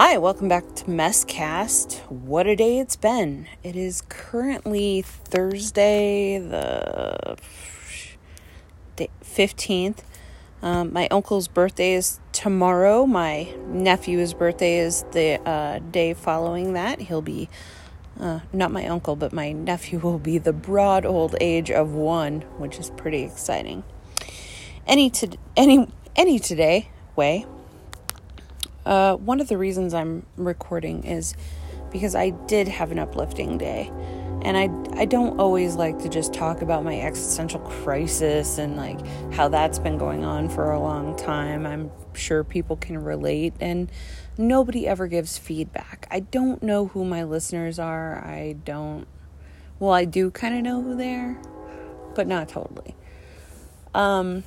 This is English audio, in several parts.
Hi, welcome back to Messcast. What a day it's been. It is currently Thursday, the 15th. Um, my uncle's birthday is tomorrow. My nephew's birthday is the uh, day following that. He'll be, uh, not my uncle, but my nephew will be the broad old age of one, which is pretty exciting. Any to any any today way uh, one of the reasons I'm recording is because I did have an uplifting day. And I, I don't always like to just talk about my existential crisis and like how that's been going on for a long time. I'm sure people can relate, and nobody ever gives feedback. I don't know who my listeners are. I don't, well, I do kind of know who they are, but not totally. Um,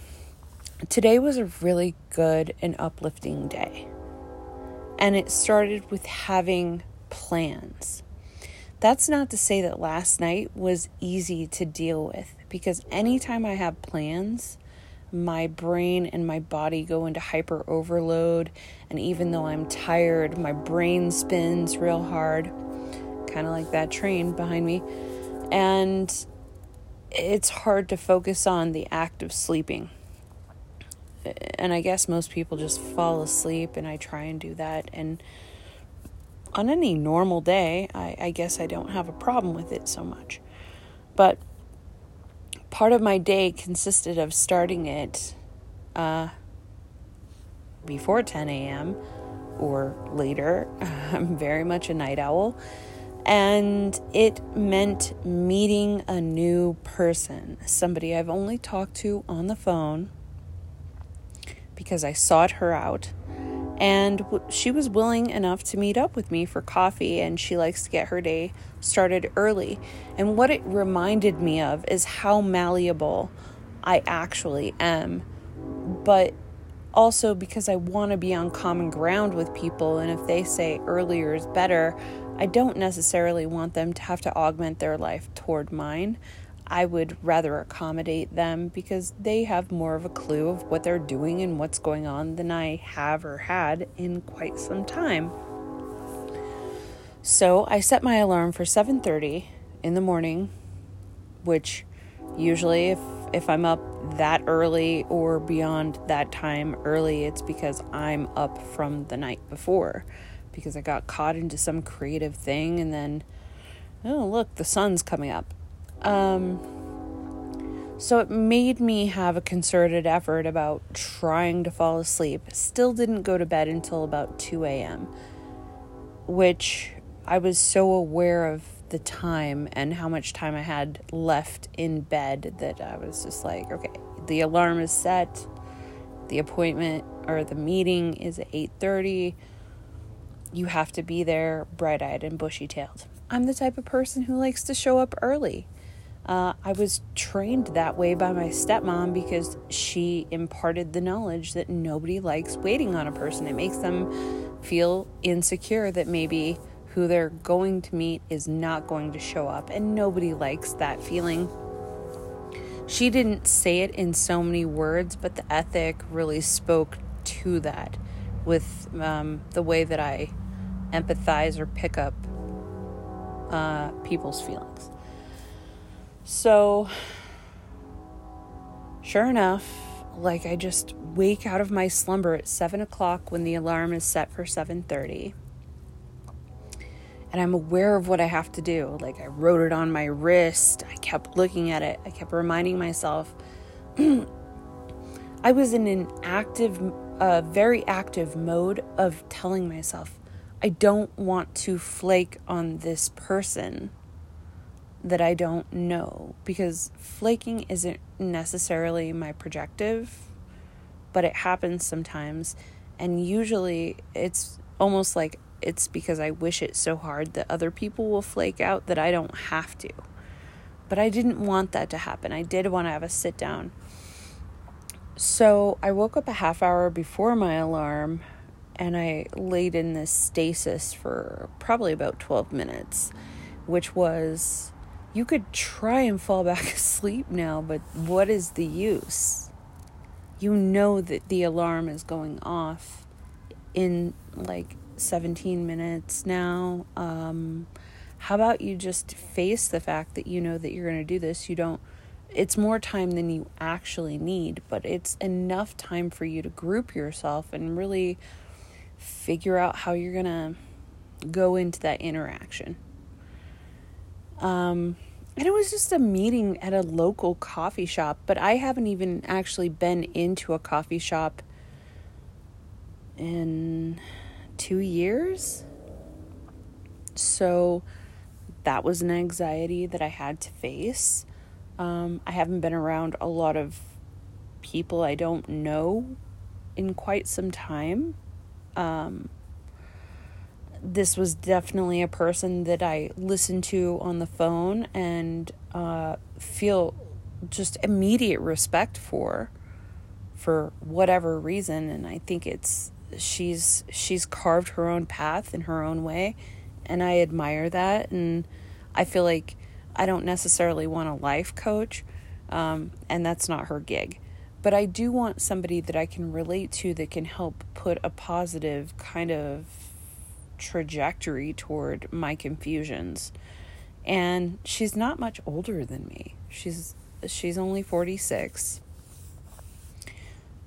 today was a really good and uplifting day. And it started with having plans. That's not to say that last night was easy to deal with because anytime I have plans, my brain and my body go into hyper overload. And even though I'm tired, my brain spins real hard, kind of like that train behind me. And it's hard to focus on the act of sleeping and I guess most people just fall asleep, and I try and do that. And on any normal day, I, I guess I don't have a problem with it so much. But part of my day consisted of starting it uh, before 10 a.m. or later. I'm very much a night owl. And it meant meeting a new person, somebody I've only talked to on the phone because I sought her out. And she was willing enough to meet up with me for coffee, and she likes to get her day started early. And what it reminded me of is how malleable I actually am. But also because I want to be on common ground with people, and if they say earlier is better, I don't necessarily want them to have to augment their life toward mine. I would rather accommodate them because they have more of a clue of what they're doing and what's going on than I have or had in quite some time. So, I set my alarm for 7:30 in the morning, which usually if if I'm up that early or beyond that time early, it's because I'm up from the night before because I got caught into some creative thing and then oh, look, the sun's coming up um, so it made me have a concerted effort about trying to fall asleep. Still didn't go to bed until about 2 a.m., which I was so aware of the time and how much time I had left in bed that I was just like, okay, the alarm is set. The appointment or the meeting is at 8:30. You have to be there bright-eyed and bushy-tailed. I'm the type of person who likes to show up early. Uh, I was trained that way by my stepmom because she imparted the knowledge that nobody likes waiting on a person. It makes them feel insecure that maybe who they're going to meet is not going to show up, and nobody likes that feeling. She didn't say it in so many words, but the ethic really spoke to that with um, the way that I empathize or pick up uh, people's feelings. So, sure enough, like I just wake out of my slumber at seven o'clock when the alarm is set for seven thirty, and I'm aware of what I have to do. Like I wrote it on my wrist. I kept looking at it. I kept reminding myself. I was in an active, uh, very active mode of telling myself, I don't want to flake on this person that I don't know because flaking isn't necessarily my projective, but it happens sometimes. And usually it's almost like it's because I wish it so hard that other people will flake out that I don't have to. But I didn't want that to happen. I did want to have a sit down. So I woke up a half hour before my alarm and I laid in this stasis for probably about 12 minutes, which was you could try and fall back asleep now, but what is the use? You know that the alarm is going off in like 17 minutes now. Um, how about you just face the fact that you know that you're going to do this? You don't, it's more time than you actually need, but it's enough time for you to group yourself and really figure out how you're going to go into that interaction. Um, and it was just a meeting at a local coffee shop, but I haven't even actually been into a coffee shop in two years. So that was an anxiety that I had to face. Um, I haven't been around a lot of people I don't know in quite some time. Um, this was definitely a person that I listen to on the phone and uh, feel just immediate respect for for whatever reason. And I think it's she's she's carved her own path in her own way. And I admire that. And I feel like I don't necessarily want a life coach um, and that's not her gig. But I do want somebody that I can relate to that can help put a positive kind of trajectory toward my confusions and she's not much older than me she's she's only 46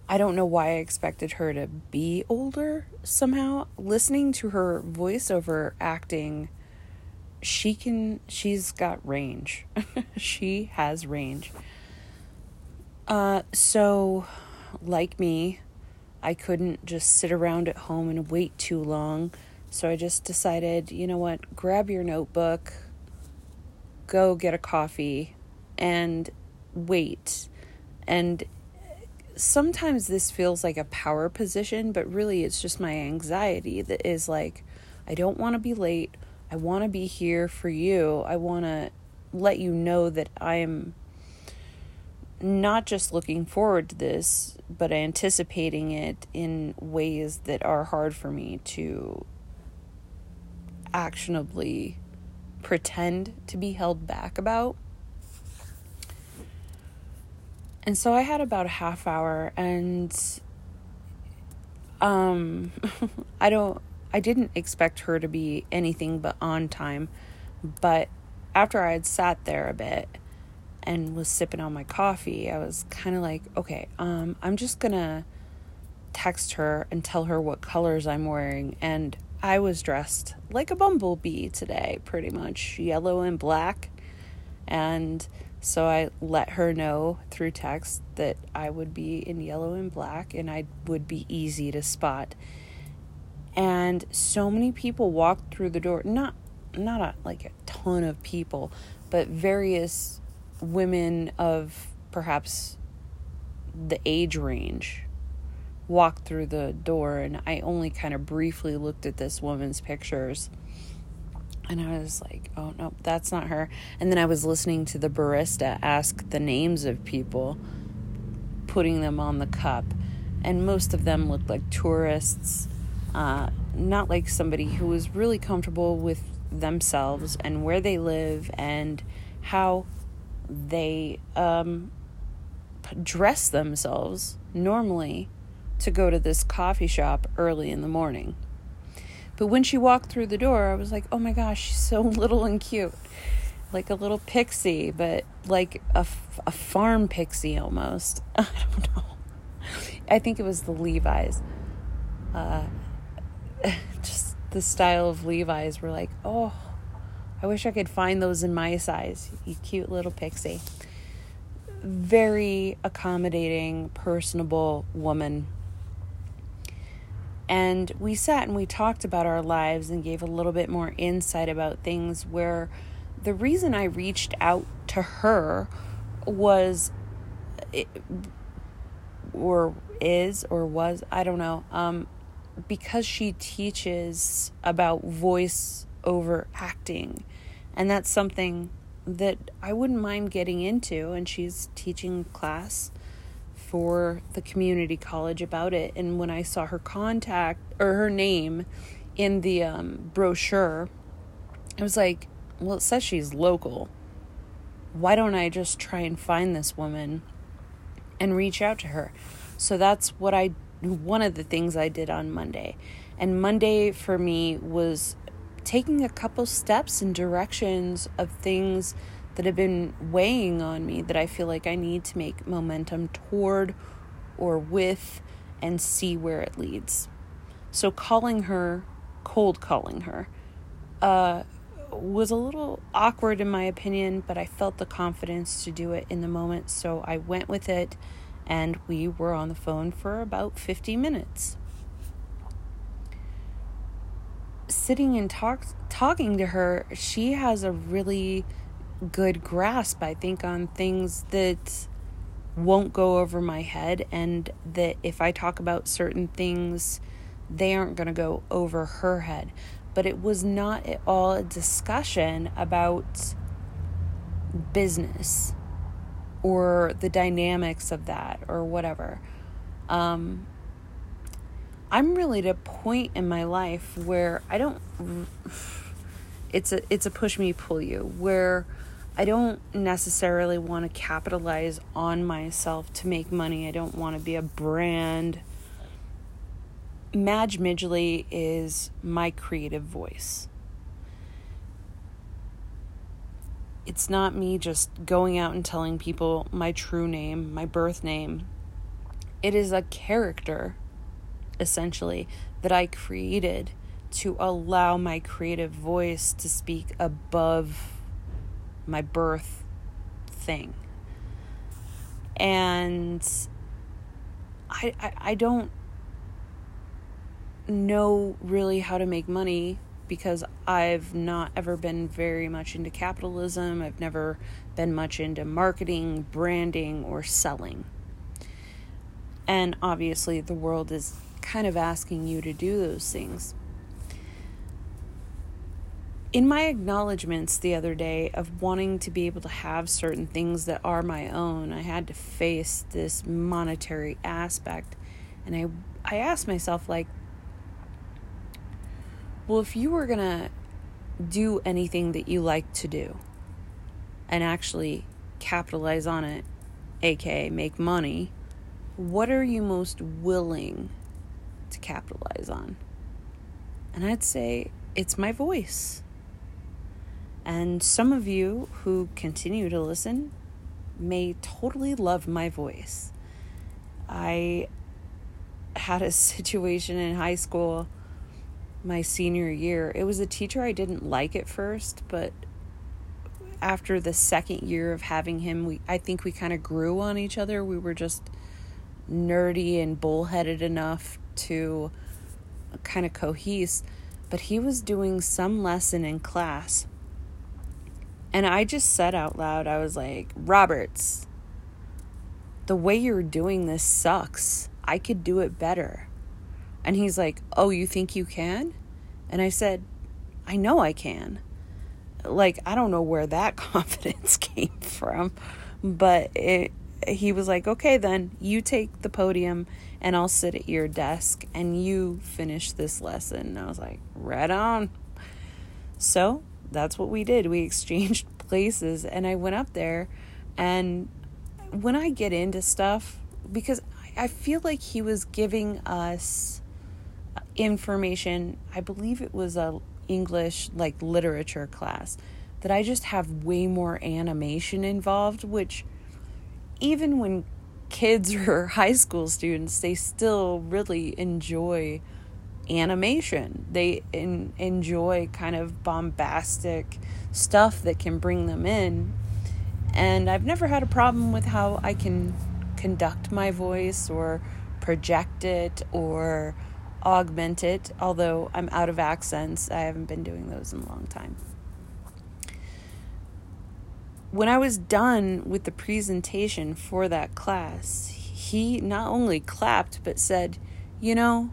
I don't know why I expected her to be older somehow. Listening to her voiceover acting, she can, she's got range. she has range. Uh, so, like me, I couldn't just sit around at home and wait too long. So I just decided, you know what, grab your notebook, go get a coffee, and wait. And sometimes this feels like a power position, but really it's just my anxiety that is like, I don't want to be late. I want to be here for you. I want to let you know that I'm not just looking forward to this, but anticipating it in ways that are hard for me to actionably pretend to be held back about. And so I had about a half hour and um I don't I didn't expect her to be anything but on time. But after I had sat there a bit and was sipping on my coffee, I was kind of like, okay, um I'm just going to text her and tell her what colors I'm wearing and I was dressed like a bumblebee today, pretty much yellow and black. And so I let her know through text that I would be in yellow and black and I would be easy to spot. And so many people walked through the door, not not a, like a ton of people, but various women of perhaps the age range walked through the door and I only kind of briefly looked at this woman's pictures and I was like, oh no, that's not her. And then I was listening to the barista ask the names of people, putting them on the cup. And most of them looked like tourists, uh, not like somebody who was really comfortable with themselves and where they live and how they um, dress themselves normally to go to this coffee shop early in the morning. But when she walked through the door, I was like, oh my gosh, she's so little and cute. Like a little pixie, but like a, a farm pixie almost. I don't know. I think it was the Levi's. Uh, just the style of Levi's were like, oh, I wish I could find those in my size. You cute little pixie. Very accommodating, personable woman and we sat and we talked about our lives and gave a little bit more insight about things where the reason I reached out to her was or is or was I don't know um because she teaches about voice over acting. And that's something that I wouldn't mind getting into and she's teaching class for the community college about it. And when I saw her contact or her name in the um, brochure, I was like, well, it says she's local. Why don't I just try and find this woman and reach out to her? So that's what I one of the things I did on Monday. And Monday for me was taking a couple steps in directions of things that have been weighing on me that I feel like I need to make momentum toward or with and see where it leads. So calling her, cold calling her, uh, was a little awkward in my opinion, but I felt the confidence to do it in the moment, so I went with it and we were on the phone for about 50 minutes. Sitting and talk, talking to her, she has a really good grasp, I think, on things that won't go over my head, and that if I talk about certain things, they aren't going to go over her head. But it was not at all a discussion about business or the dynamics of that or whatever. Um, I'm really at a point in my life where I don't. It's a it's a push me pull you where I don't necessarily want to capitalize on myself to make money. I don't want to be a brand. Madge Midgley is my creative voice. It's not me just going out and telling people my true name, my birth name. It is a character, essentially, that I created to allow my creative voice to speak above my birth thing. And I, I, I don't know really how to make money because I've not ever been very much into capitalism. I've never been much into marketing, branding, or selling. And obviously, the world is kind of asking you to do those things in my acknowledgments the other day of wanting to be able to have certain things that are my own, I had to face this monetary aspect. And I I asked myself like well, if you were going to do anything that you like to do and actually capitalize on it, aka make money, what are you most willing to capitalize on? And I'd say it's my voice. And some of you who continue to listen may totally love my voice. I had a situation in high school my senior year. It was a teacher I didn't like at first, but after the second year of having him, we I think we kind of grew on each other. We were just nerdy and bullheaded enough to kind of cohese. But he was doing some lesson in class and I just said out loud, I was like, Roberts, the way you're doing this sucks. I could do it better. And he's like, Oh, you think you can? And I said, I know I can. Like, I don't know where that confidence came from, but it, he was like, Okay, then you take the podium and I'll sit at your desk and you finish this lesson. And I was like, Right on. So that's what we did. We exchanged places and I went up there and when I get into stuff because I feel like he was giving us information. I believe it was a English like literature class that I just have way more animation involved which even when kids or high school students they still really enjoy animation. They in, enjoy kind of bombastic stuff that can bring them in. And I've never had a problem with how I can conduct my voice or project it or augment it, although I'm out of accents. I haven't been doing those in a long time. When I was done with the presentation for that class, he not only clapped but said, You know,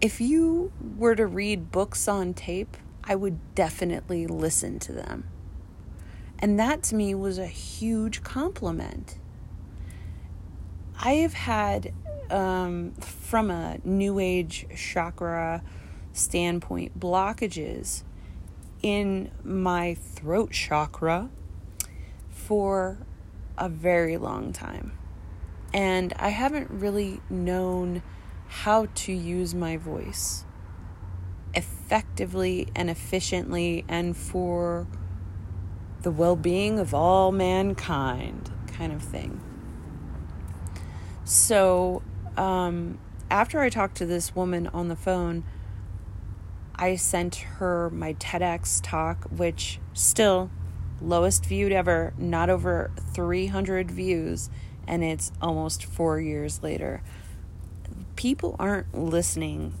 if you were to read books on tape, I would definitely listen to them. And that to me was a huge compliment. I have had, um, from a new age chakra standpoint, blockages in my throat chakra for a very long time. And I haven't really known how to use my voice effectively and efficiently and for the well being of all mankind, kind of thing. So, um, after I talked to this woman on the phone, I sent her my TEDx talk, which still lowest viewed ever, not over 300 views, and it's almost four years later. People aren't listening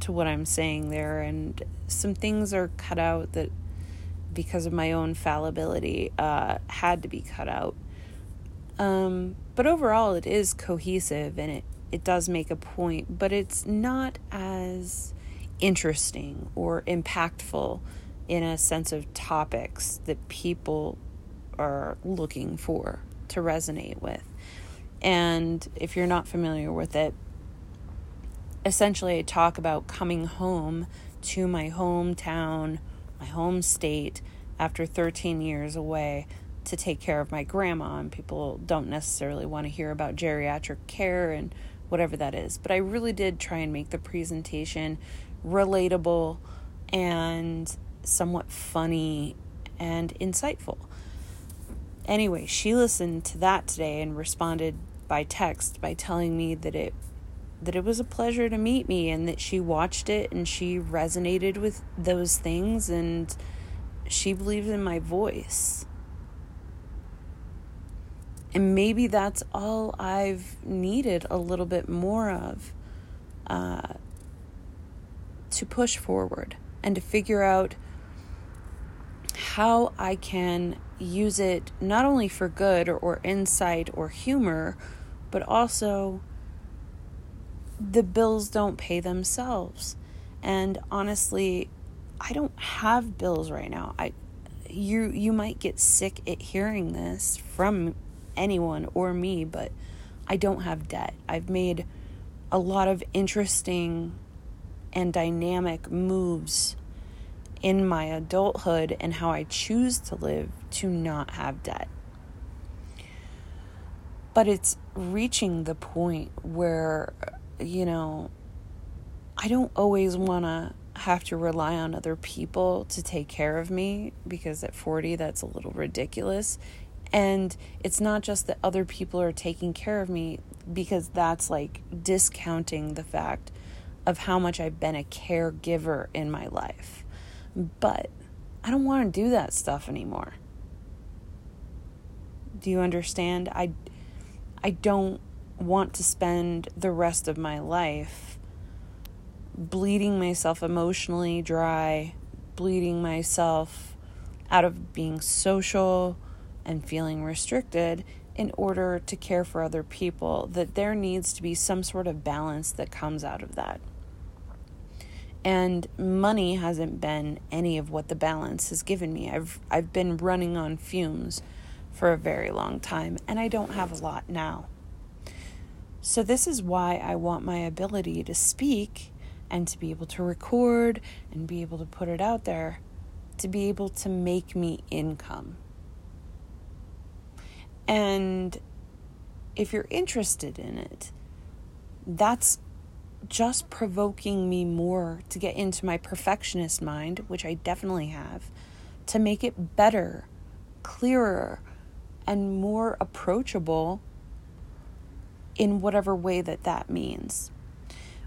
to what I'm saying there, and some things are cut out that, because of my own fallibility, uh, had to be cut out. Um, but overall, it is cohesive and it, it does make a point, but it's not as interesting or impactful in a sense of topics that people are looking for to resonate with. And if you're not familiar with it, essentially I talk about coming home to my hometown, my home state, after 13 years away to take care of my grandma. And people don't necessarily want to hear about geriatric care and whatever that is. But I really did try and make the presentation relatable and somewhat funny and insightful. Anyway, she listened to that today and responded by text by telling me that it that it was a pleasure to meet me and that she watched it and she resonated with those things and she believed in my voice. And maybe that's all I've needed a little bit more of uh, to push forward and to figure out how I can use it not only for good or, or insight or humor, but also the bills don't pay themselves. And honestly, I don't have bills right now. I you you might get sick at hearing this from anyone or me, but I don't have debt. I've made a lot of interesting and dynamic moves in my adulthood and how I choose to live to not have debt. But it's reaching the point where, you know, I don't always want to have to rely on other people to take care of me because at 40 that's a little ridiculous. And it's not just that other people are taking care of me because that's like discounting the fact of how much I've been a caregiver in my life. But I don't want to do that stuff anymore. Do you understand? I I don't want to spend the rest of my life bleeding myself emotionally dry, bleeding myself out of being social and feeling restricted in order to care for other people, that there needs to be some sort of balance that comes out of that. And money hasn't been any of what the balance has given me. I've I've been running on fumes for a very long time and I don't have a lot now. So this is why I want my ability to speak and to be able to record and be able to put it out there to be able to make me income. And if you're interested in it, that's just provoking me more to get into my perfectionist mind, which I definitely have, to make it better, clearer, and more approachable in whatever way that that means.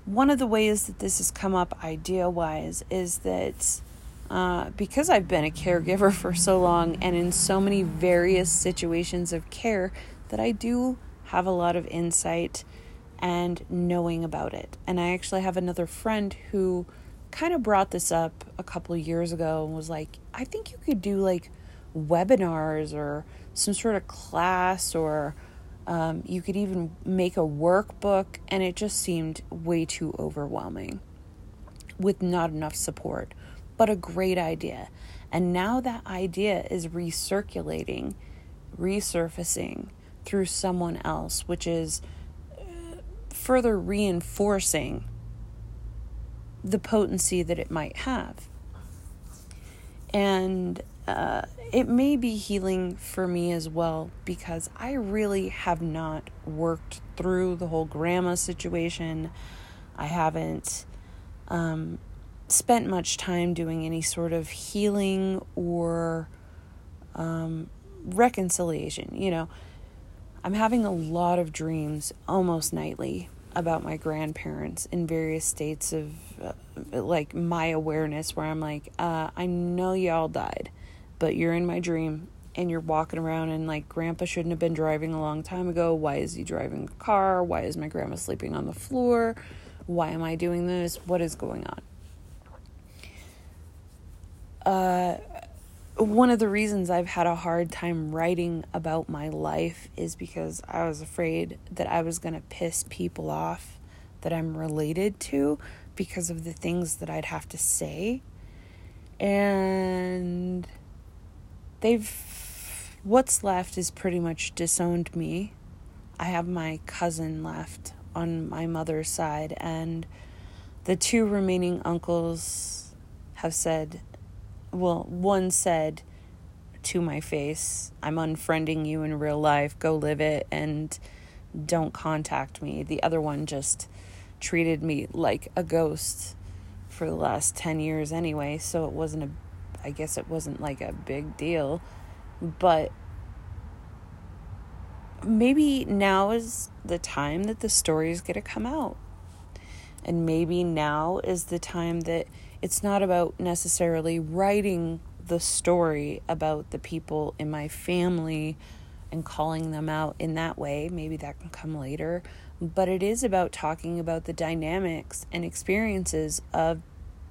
One of the ways that this has come up idea wise is that uh, because I've been a caregiver for so long and in so many various situations of care, that I do have a lot of insight and knowing about it. And I actually have another friend who kind of brought this up a couple years ago and was like, I think you could do like webinars or some sort of class, or um, you could even make a workbook. And it just seemed way too overwhelming with not enough support, but a great idea. And now that idea is recirculating, resurfacing through someone else, which is further reinforcing the potency that it might have. And uh, it may be healing for me as well because I really have not worked through the whole grandma situation. I haven't um, spent much time doing any sort of healing or um, reconciliation. You know, I'm having a lot of dreams almost nightly about my grandparents in various states of uh, like my awareness where I'm like, uh, I know y'all died, but you're in my dream and you're walking around and like grandpa shouldn't have been driving a long time ago. Why is he driving a car? Why is my grandma sleeping on the floor? Why am I doing this? What is going on? Uh, one of the reasons I've had a hard time writing about my life is because I was afraid that I was going to piss people off that I'm related to because of the things that I'd have to say. And they've, what's left is pretty much disowned me. I have my cousin left on my mother's side, and the two remaining uncles have said well, one said to my face, I'm unfriending you in real life, go live it, and don't contact me. The other one just treated me like a ghost for the last 10 years anyway, so it wasn't a, I guess it wasn't like a big deal. But maybe now is the time that the story is going to come out. And maybe now is the time that it's not about necessarily writing the story about the people in my family and calling them out in that way. Maybe that can come later. But it is about talking about the dynamics and experiences of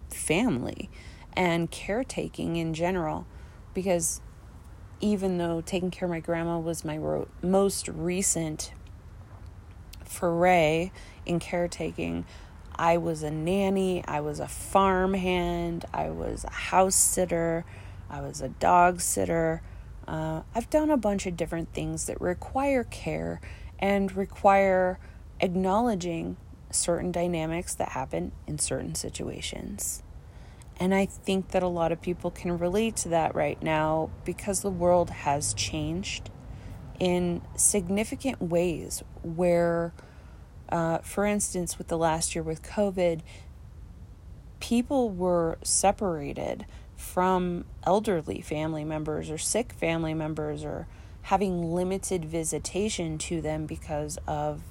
family and caretaking in general. Because even though taking care of my grandma was my ro- most recent foray in caretaking, I was a nanny, I was a farmhand, I was a house sitter, I was a dog sitter. Uh, I've done a bunch of different things that require care and require acknowledging certain dynamics that happen in certain situations. And I think that a lot of people can relate to that right now because the world has changed in significant ways where uh, for instance, with the last year with COVID, people were separated from elderly family members or sick family members or having limited visitation to them because of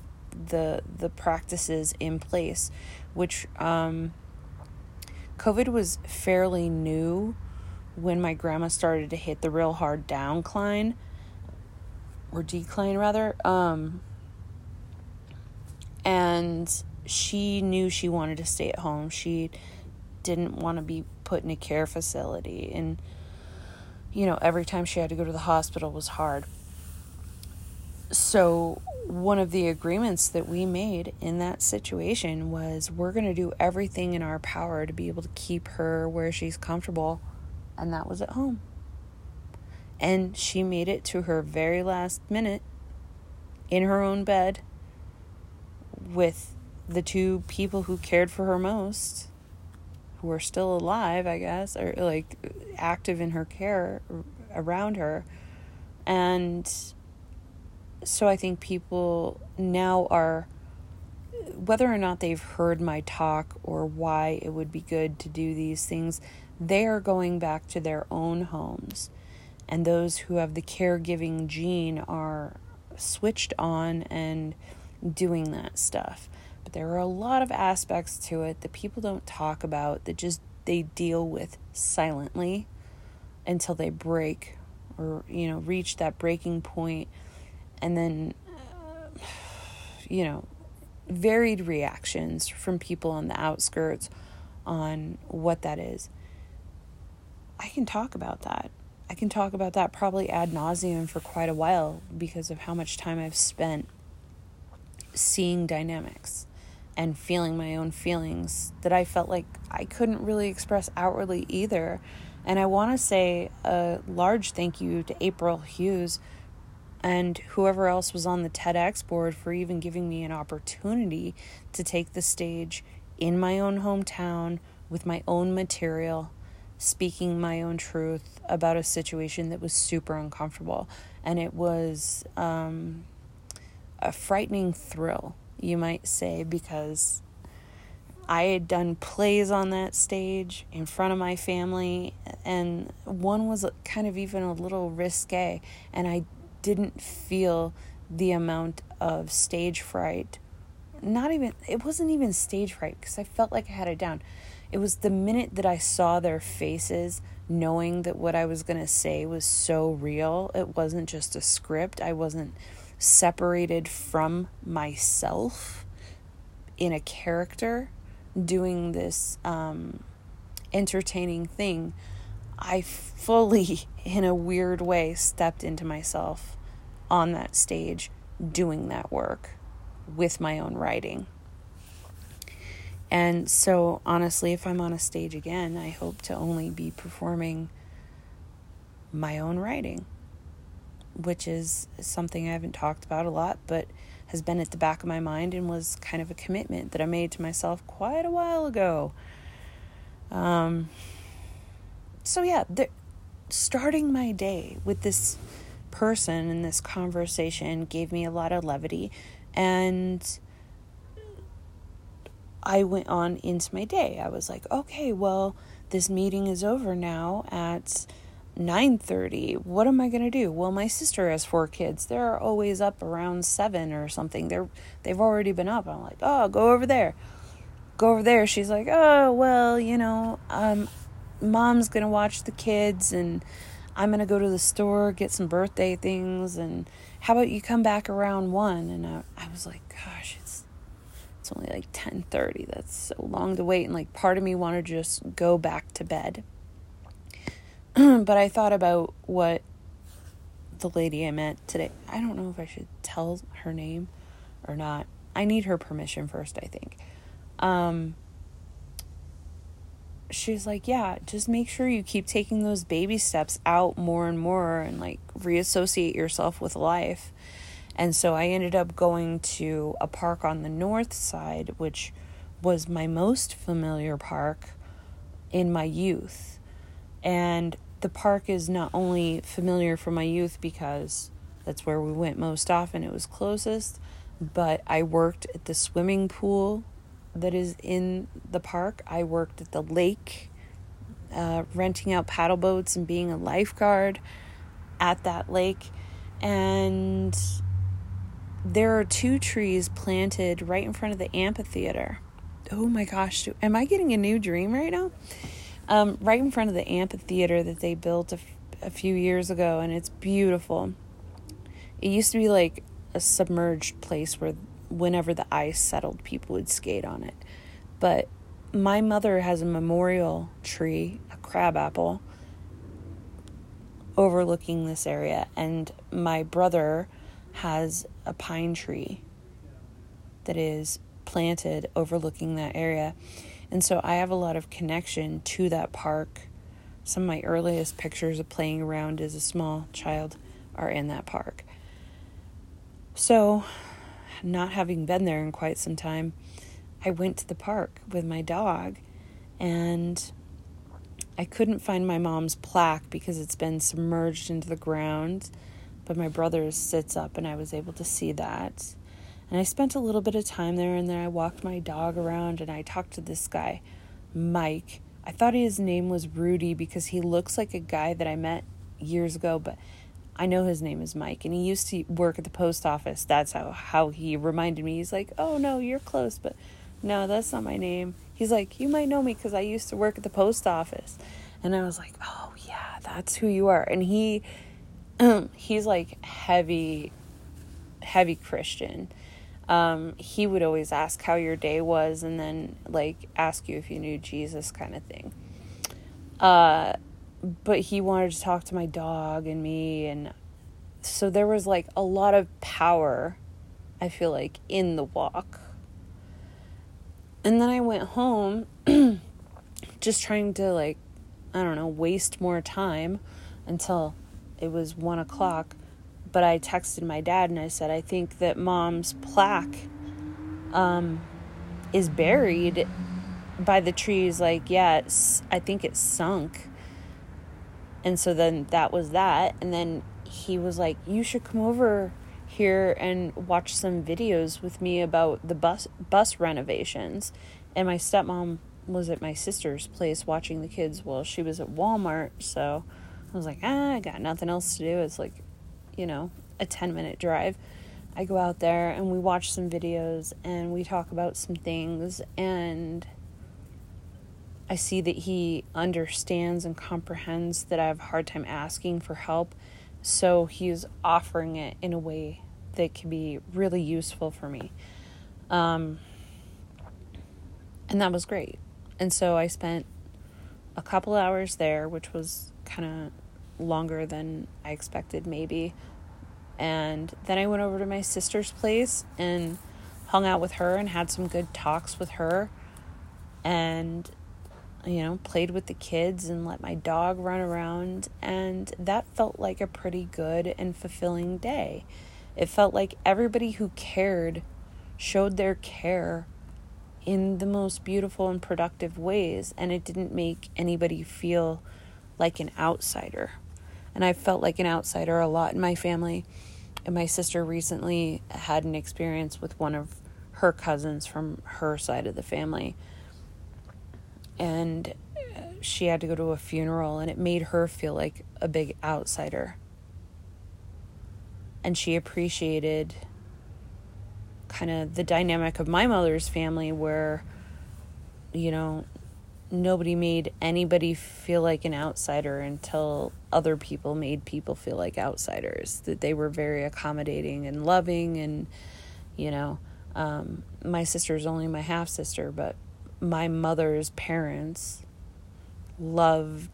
the the practices in place, which um, COVID was fairly new when my grandma started to hit the real hard downcline or decline rather. Um, and she knew she wanted to stay at home. She didn't want to be put in a care facility and you know, every time she had to go to the hospital was hard. So, one of the agreements that we made in that situation was we're going to do everything in our power to be able to keep her where she's comfortable, and that was at home. And she made it to her very last minute in her own bed with the two people who cared for her most, who are still alive, I guess, or like active in her care around her. And so I think people now are, whether or not they've heard my talk or why it would be good to do these things, they are going back to their own homes. And those who have the caregiving gene are switched on and doing that stuff. But there are a lot of aspects to it that people don't talk about that just they deal with silently until they break or you know reach that breaking point and then uh, you know varied reactions from people on the outskirts on what that is. I can talk about that. I can talk about that probably ad nauseum for quite a while because of how much time I've spent seeing dynamics and feeling my own feelings that I felt like I couldn't really express outwardly either. And I want to say a large thank you to April Hughes and whoever else was on the TEDx board for even giving me an opportunity to take the stage in my own hometown with my own material, speaking my own truth about a situation that was super uncomfortable. And it was, um, a frightening thrill, you might say, because I had done plays on that stage in front of my family, and one was kind of even a little risque, and I didn't feel the amount of stage fright. Not even, it wasn't even stage fright because I felt like I had it down. It was the minute that I saw their faces, knowing that what I was going to say was so real. It wasn't just a script. I wasn't separated from myself in a character doing this um, entertaining thing. I fully, in a weird way, stepped into myself on that stage doing that work with my own writing. And so, honestly, if I'm on a stage again, I hope to only be performing my own writing, which is something I haven't talked about a lot, but has been at the back of my mind and was kind of a commitment that I made to myself quite a while ago. Um, so, yeah, starting my day with this person and this conversation gave me a lot of levity and I went on into my day. I was like, okay, well, this meeting is over now at 9:30. What am I going to do? Well, my sister has four kids. They're always up around 7 or something. They're they've already been up. I'm like, "Oh, go over there." Go over there. She's like, "Oh, well, you know, um mom's going to watch the kids and I'm going to go to the store, get some birthday things and how about you come back around 1?" And I, I was like, "Gosh, it's it's only like 10:30. That's so long to wait." And like part of me wanted to just go back to bed. but I thought about what the lady I met today. I don't know if I should tell her name or not. I need her permission first, I think. Um, she's like, Yeah, just make sure you keep taking those baby steps out more and more and like reassociate yourself with life. And so I ended up going to a park on the north side, which was my most familiar park in my youth. And the park is not only familiar for my youth because that's where we went most often, it was closest, but I worked at the swimming pool that is in the park. I worked at the lake, uh, renting out paddle boats and being a lifeguard at that lake. And there are two trees planted right in front of the amphitheater. Oh my gosh, am I getting a new dream right now? Um, right in front of the amphitheater that they built a, f- a few years ago, and it's beautiful. It used to be like a submerged place where whenever the ice settled, people would skate on it. But my mother has a memorial tree, a crabapple, overlooking this area, and my brother has a pine tree that is planted overlooking that area. And so I have a lot of connection to that park. Some of my earliest pictures of playing around as a small child are in that park. So not having been there in quite some time, I went to the park with my dog and I couldn't find my mom's plaque because it's been submerged into the ground, but my brother's sits up and I was able to see that. And I spent a little bit of time there and then I walked my dog around and I talked to this guy, Mike. I thought his name was Rudy because he looks like a guy that I met years ago, but I know his name is Mike, and he used to work at the post office. That's how how he reminded me. He's like, "Oh no, you're close, but no, that's not my name." He's like, "You might know me because I used to work at the post office," and I was like, "Oh yeah, that's who you are." And he, he's like heavy, heavy Christian. Um, he would always ask how your day was, and then like ask you if you knew Jesus, kind of thing. Uh, but he wanted to talk to my dog and me and so there was like a lot of power i feel like in the walk. And then i went home just trying to like i don't know waste more time until it was one o'clock. But i texted my dad and i said i think that mom's plaque um, is buried by the trees like yeah i think it sunk and so then that was that. And then he was like, You should come over here and watch some videos with me about the bus bus renovations. And my stepmom was at my sister's place watching the kids while she was at Walmart. So I was like, ah, I got nothing else to do. It's like, you know, a 10 minute drive. I go out there and we watch some videos and we talk about some things and I see that he understands and comprehends that I have a hard time asking for help. So he's offering it in a way that can be really useful for me. Um, and that was great. And so I spent a couple hours there, which was kind of longer than I expected, maybe. And then I went over to my sister's place and hung out with her and had some good talks with her. And, you know, played with the kids and let my dog run around. And that felt like a pretty good and fulfilling day. It felt like everybody who cared showed their care in the most beautiful and productive ways, and it didn't make anybody feel like an outsider. And I felt like an outsider a lot in my family. And my sister recently had an experience with one of her cousins from her side of the family. And she had to go to a funeral, and it made her feel like a big outsider. And she appreciated kind of the dynamic of my mother's family where you know nobody made anybody feel like an outsider until other people made people feel like outsiders that they were very accommodating and loving and you know um, my sister is only my half sister but my mother's parents loved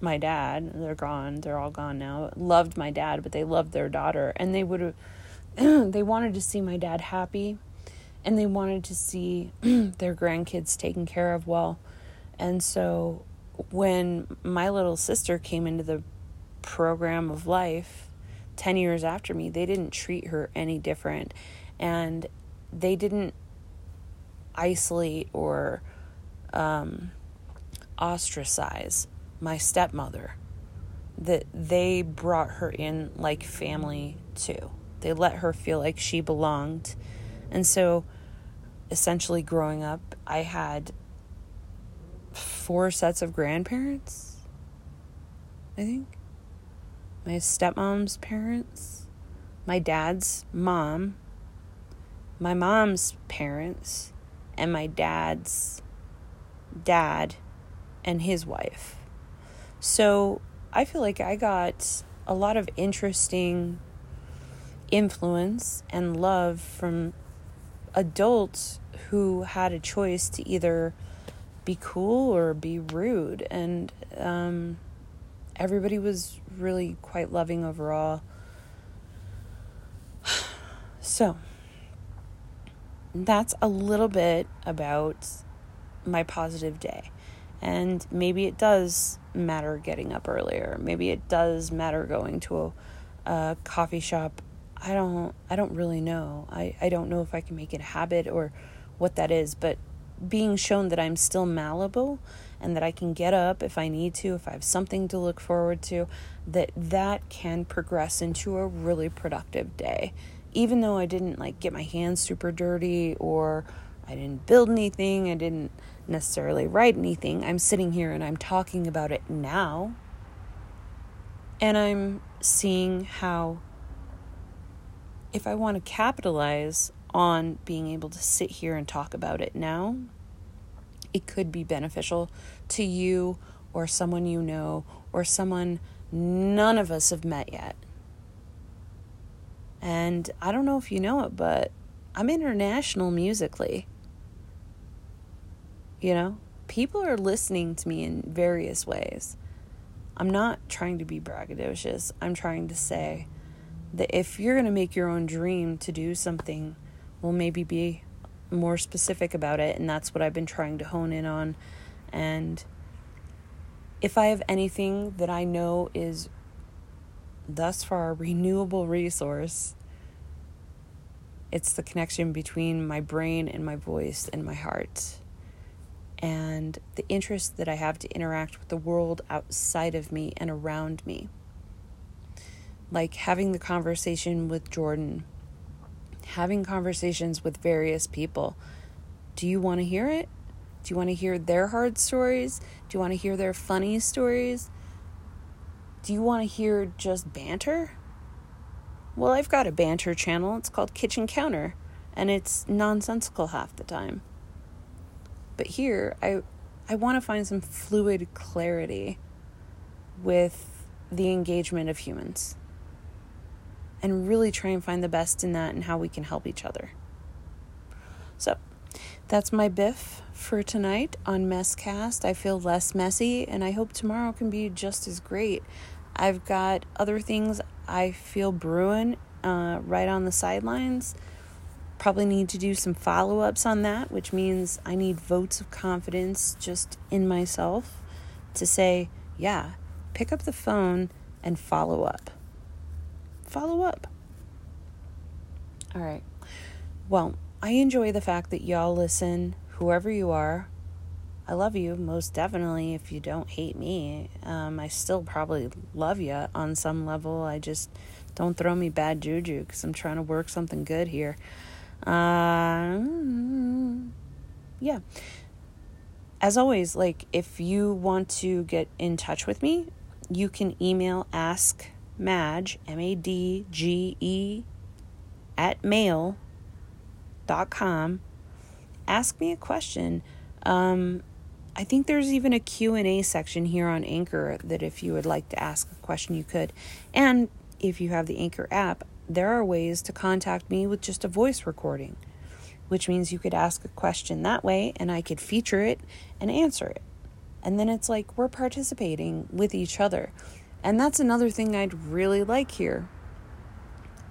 my dad they're gone they're all gone now loved my dad but they loved their daughter and they would they wanted to see my dad happy and they wanted to see their grandkids taken care of well. And so when my little sister came into the program of life 10 years after me, they didn't treat her any different. And they didn't isolate or um, ostracize my stepmother. That they brought her in like family too. They let her feel like she belonged. And so, essentially, growing up, I had four sets of grandparents, I think. My stepmom's parents, my dad's mom, my mom's parents, and my dad's dad and his wife. So I feel like I got a lot of interesting influence and love from adults who had a choice to either be cool or be rude and um, everybody was really quite loving overall so that's a little bit about my positive day and maybe it does matter getting up earlier maybe it does matter going to a, a coffee shop I don't I don't really know. I, I don't know if I can make it a habit or what that is, but being shown that I'm still malleable and that I can get up if I need to, if I have something to look forward to, that that can progress into a really productive day. Even though I didn't like get my hands super dirty or I didn't build anything, I didn't necessarily write anything. I'm sitting here and I'm talking about it now. And I'm seeing how if I want to capitalize on being able to sit here and talk about it now, it could be beneficial to you or someone you know or someone none of us have met yet. And I don't know if you know it, but I'm international musically. You know, people are listening to me in various ways. I'm not trying to be braggadocious. I'm trying to say, that if you're going to make your own dream to do something, well, maybe be more specific about it. And that's what I've been trying to hone in on. And if I have anything that I know is thus far a renewable resource, it's the connection between my brain and my voice and my heart. And the interest that I have to interact with the world outside of me and around me like having the conversation with Jordan, having conversations with various people. Do you want to hear it? Do you want to hear their hard stories? Do you want to hear their funny stories? Do you want to hear just banter? Well, I've got a banter channel. It's called Kitchen Counter, and it's nonsensical half the time. But here, I I want to find some fluid clarity with the engagement of humans and really try and find the best in that and how we can help each other. So, that's my biff for tonight on Messcast. I feel less messy and I hope tomorrow can be just as great. I've got other things I feel brewing uh, right on the sidelines. Probably need to do some follow ups on that, which means I need votes of confidence just in myself to say, yeah, pick up the phone and follow up. Follow up. All right. Well, I enjoy the fact that y'all listen, whoever you are. I love you most definitely if you don't hate me. Um, I still probably love you on some level. I just don't throw me bad juju because I'm trying to work something good here. Uh, yeah. As always, like if you want to get in touch with me, you can email ask Madge, M A D G E, at mail com. Ask me a question. Um, I think there's even a Q&A section here on Anchor that if you would like to ask a question, you could. And if you have the Anchor app, there are ways to contact me with just a voice recording, which means you could ask a question that way and I could feature it and answer it. And then it's like we're participating with each other. And that's another thing I'd really like here.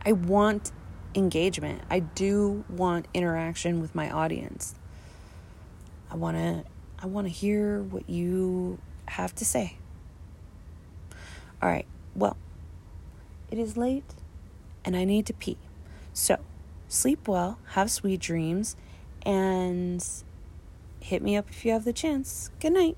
I want engagement. I do want interaction with my audience. I want to I want to hear what you have to say. All right. Well, it is late and I need to pee. So, sleep well, have sweet dreams, and hit me up if you have the chance. Good night.